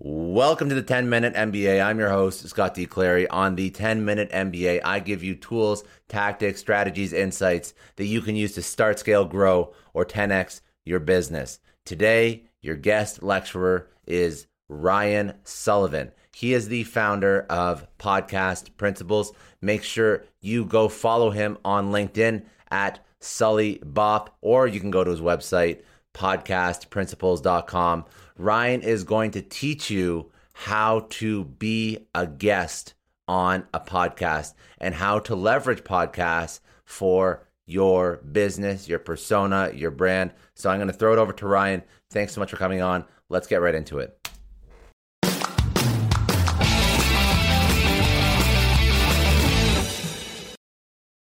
Welcome to the 10 Minute MBA. I'm your host, Scott D. Clary. On the 10 Minute MBA, I give you tools, tactics, strategies, insights that you can use to start, scale, grow, or 10x your business. Today, your guest lecturer is Ryan Sullivan. He is the founder of Podcast Principles. Make sure you go follow him on LinkedIn at Sully Bop, or you can go to his website, podcastprinciples.com. Ryan is going to teach you how to be a guest on a podcast and how to leverage podcasts for your business, your persona, your brand. So I'm going to throw it over to Ryan. Thanks so much for coming on. Let's get right into it.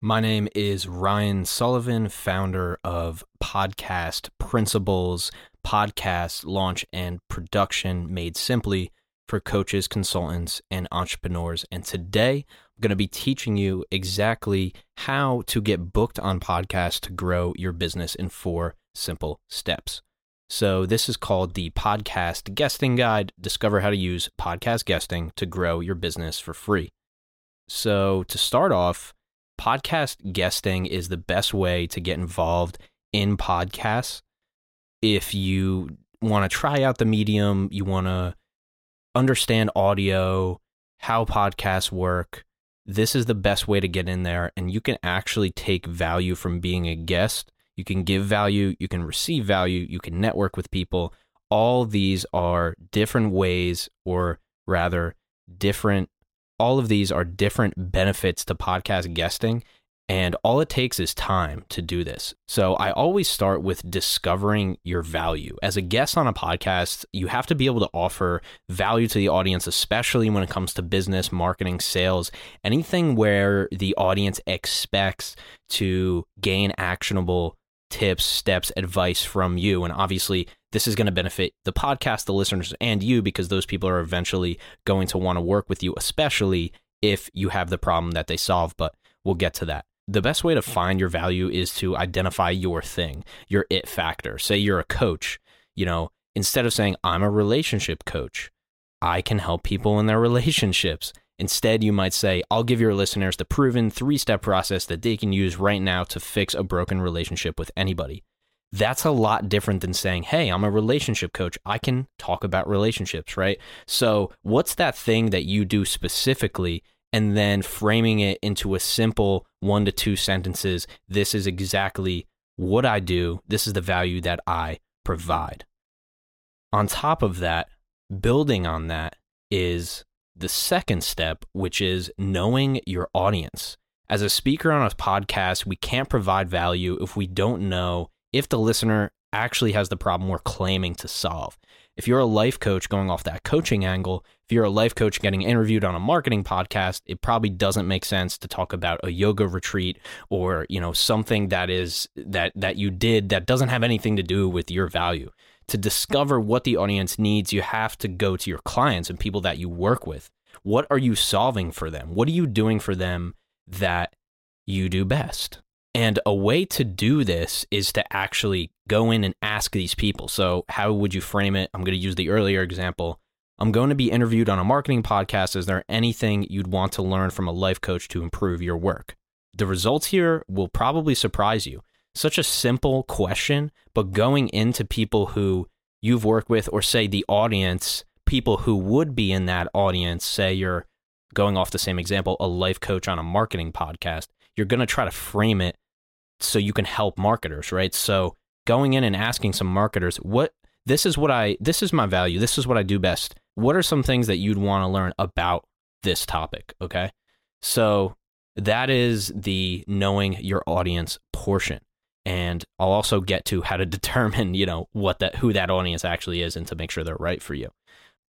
My name is Ryan Sullivan, founder of Podcast Principles, podcast launch and production made simply for coaches, consultants, and entrepreneurs. And today I'm going to be teaching you exactly how to get booked on podcasts to grow your business in four simple steps. So, this is called the Podcast Guesting Guide. Discover how to use podcast guesting to grow your business for free. So, to start off, podcast guesting is the best way to get involved in podcasts. If you want to try out the medium, you want to understand audio, how podcasts work, this is the best way to get in there. And you can actually take value from being a guest. You can give value, you can receive value, you can network with people. All these are different ways, or rather, different all of these are different benefits to podcast guesting. And all it takes is time to do this. So I always start with discovering your value. As a guest on a podcast, you have to be able to offer value to the audience, especially when it comes to business, marketing, sales, anything where the audience expects to gain actionable tips, steps, advice from you. And obviously, this is going to benefit the podcast, the listeners, and you because those people are eventually going to want to work with you, especially if you have the problem that they solve. But we'll get to that. The best way to find your value is to identify your thing, your it factor. Say you're a coach, you know, instead of saying, I'm a relationship coach, I can help people in their relationships. Instead, you might say, I'll give your listeners the proven three step process that they can use right now to fix a broken relationship with anybody. That's a lot different than saying, Hey, I'm a relationship coach. I can talk about relationships, right? So, what's that thing that you do specifically? And then framing it into a simple one to two sentences. This is exactly what I do. This is the value that I provide. On top of that, building on that is the second step, which is knowing your audience. As a speaker on a podcast, we can't provide value if we don't know if the listener actually has the problem we're claiming to solve. If you're a life coach going off that coaching angle, if you're a life coach getting interviewed on a marketing podcast, it probably doesn't make sense to talk about a yoga retreat or, you know, something that is that that you did that doesn't have anything to do with your value to discover what the audience needs, you have to go to your clients and people that you work with. What are you solving for them? What are you doing for them that you do best? And a way to do this is to actually go in and ask these people. So, how would you frame it? I'm going to use the earlier example. I'm going to be interviewed on a marketing podcast. Is there anything you'd want to learn from a life coach to improve your work? The results here will probably surprise you such a simple question, but going into people who you've worked with, or say the audience, people who would be in that audience, say you're going off the same example, a life coach on a marketing podcast, you're going to try to frame it so you can help marketers, right? So going in and asking some marketers, what this is what I this is my value, this is what I do best. What are some things that you'd want to learn about this topic, okay? So that is the knowing your audience portion and I'll also get to how to determine, you know, what that who that audience actually is and to make sure they're right for you.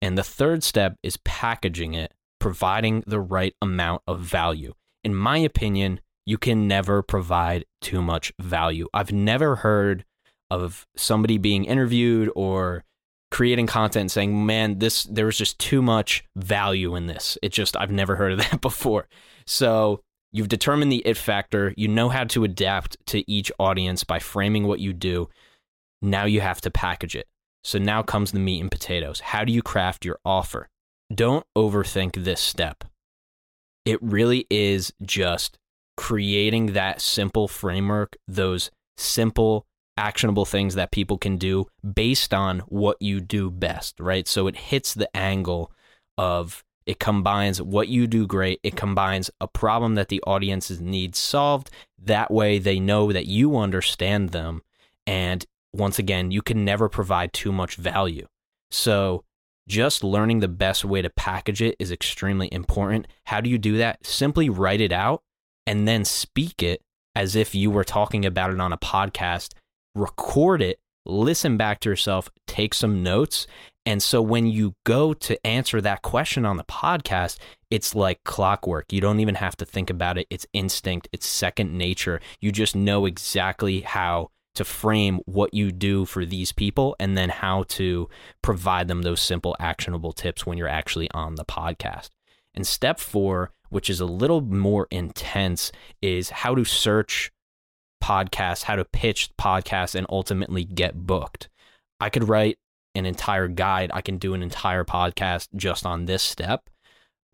And the third step is packaging it, providing the right amount of value. In my opinion, you can never provide too much value. I've never heard of somebody being interviewed or creating content saying, "Man, this there was just too much value in this." It just I've never heard of that before. So, you've determined the it factor, you know how to adapt to each audience by framing what you do. Now you have to package it. So now comes the meat and potatoes. How do you craft your offer? Don't overthink this step. It really is just creating that simple framework, those simple actionable things that people can do based on what you do best, right? So it hits the angle of it combines what you do great, it combines a problem that the audiences needs solved. That way they know that you understand them. And once again, you can never provide too much value. So just learning the best way to package it is extremely important. How do you do that? Simply write it out and then speak it as if you were talking about it on a podcast record it, listen back to yourself, take some notes. And so when you go to answer that question on the podcast, it's like clockwork. You don't even have to think about it. It's instinct, it's second nature. You just know exactly how to frame what you do for these people and then how to provide them those simple, actionable tips when you're actually on the podcast. And step four, which is a little more intense, is how to search podcasts, how to pitch podcasts, and ultimately get booked. I could write an entire guide. I can do an entire podcast just on this step.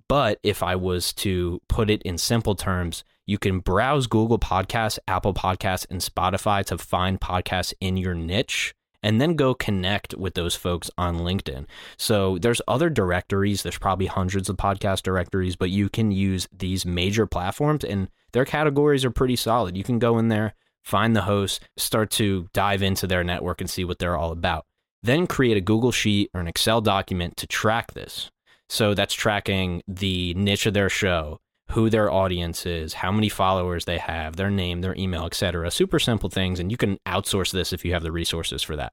But if I was to put it in simple terms, you can browse Google Podcasts, Apple Podcasts, and Spotify to find podcasts in your niche and then go connect with those folks on LinkedIn. So there's other directories, there's probably hundreds of podcast directories, but you can use these major platforms and their categories are pretty solid. You can go in there, find the host, start to dive into their network and see what they're all about. Then create a Google Sheet or an Excel document to track this. So that's tracking the niche of their show, who their audience is, how many followers they have, their name, their email, etc. Super simple things and you can outsource this if you have the resources for that.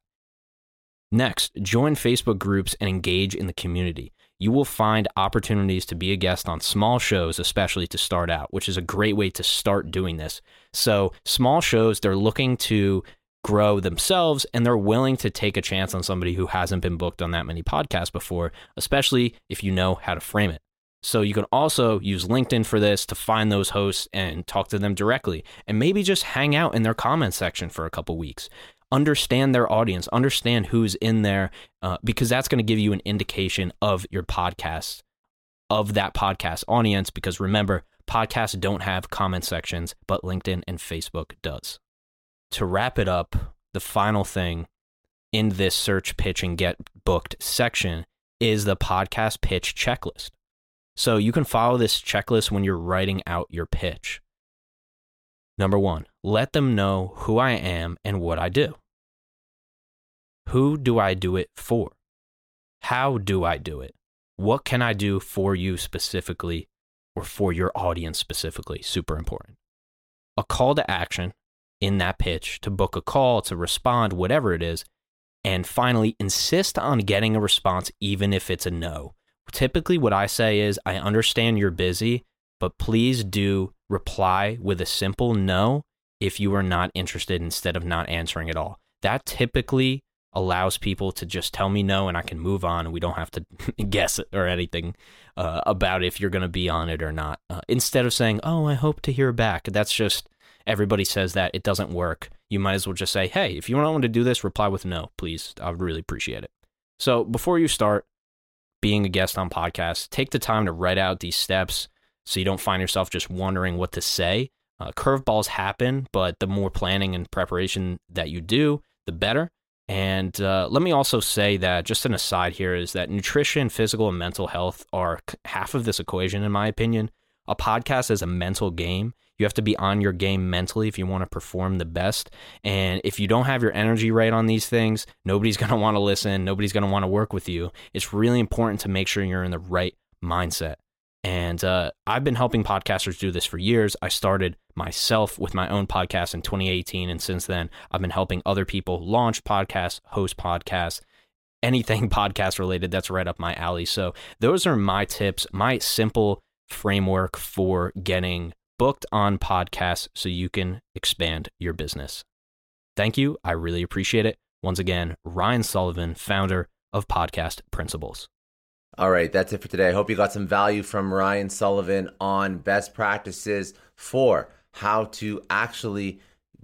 Next, join Facebook groups and engage in the community you will find opportunities to be a guest on small shows, especially to start out, which is a great way to start doing this. So, small shows, they're looking to grow themselves and they're willing to take a chance on somebody who hasn't been booked on that many podcasts before, especially if you know how to frame it. So you can also use LinkedIn for this to find those hosts and talk to them directly and maybe just hang out in their comment section for a couple weeks understand their audience, understand who's in there, uh, because that's going to give you an indication of your podcast, of that podcast audience. Because remember, podcasts don't have comment sections, but LinkedIn and Facebook does. To wrap it up, the final thing in this search, pitch, and get booked section is the podcast pitch checklist. So you can follow this checklist when you're writing out your pitch. Number one, let them know who I am and what I do. Who do I do it for? How do I do it? What can I do for you specifically or for your audience specifically? Super important. A call to action in that pitch to book a call, to respond, whatever it is. And finally, insist on getting a response, even if it's a no. Typically, what I say is, I understand you're busy, but please do reply with a simple no if you are not interested instead of not answering at all. That typically allows people to just tell me no and I can move on and we don't have to guess or anything uh, about if you're going to be on it or not. Uh, instead of saying, oh, I hope to hear back, that's just everybody says that. It doesn't work. You might as well just say, hey, if you don't want to do this, reply with no, please. I would really appreciate it. So before you start being a guest on podcasts, take the time to write out these steps so you don't find yourself just wondering what to say. Uh, curveballs happen, but the more planning and preparation that you do, the better. And uh, let me also say that, just an aside here, is that nutrition, physical, and mental health are half of this equation, in my opinion. A podcast is a mental game. You have to be on your game mentally if you want to perform the best. And if you don't have your energy right on these things, nobody's going to want to listen. Nobody's going to want to work with you. It's really important to make sure you're in the right mindset. And uh, I've been helping podcasters do this for years. I started myself with my own podcast in 2018. And since then, I've been helping other people launch podcasts, host podcasts. anything podcast related, that's right up my alley. So, those are my tips, my simple framework for getting booked on podcasts so you can expand your business. Thank you. I really appreciate it. Once again, Ryan Sullivan, founder of Podcast Principles. All right, that's it for today. I hope you got some value from Ryan Sullivan on best practices for how to actually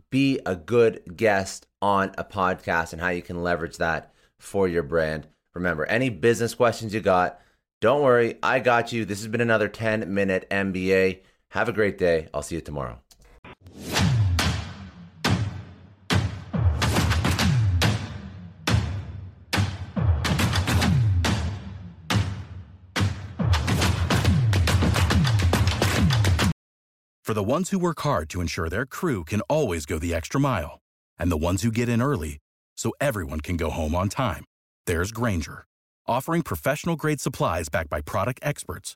be a good guest on a podcast and how you can leverage that for your brand. Remember, any business questions you got, don't worry, I got you. This has been another 10 minute MBA. Have a great day. I'll see you tomorrow. For the ones who work hard to ensure their crew can always go the extra mile, and the ones who get in early so everyone can go home on time, there's Grainger, offering professional grade supplies backed by product experts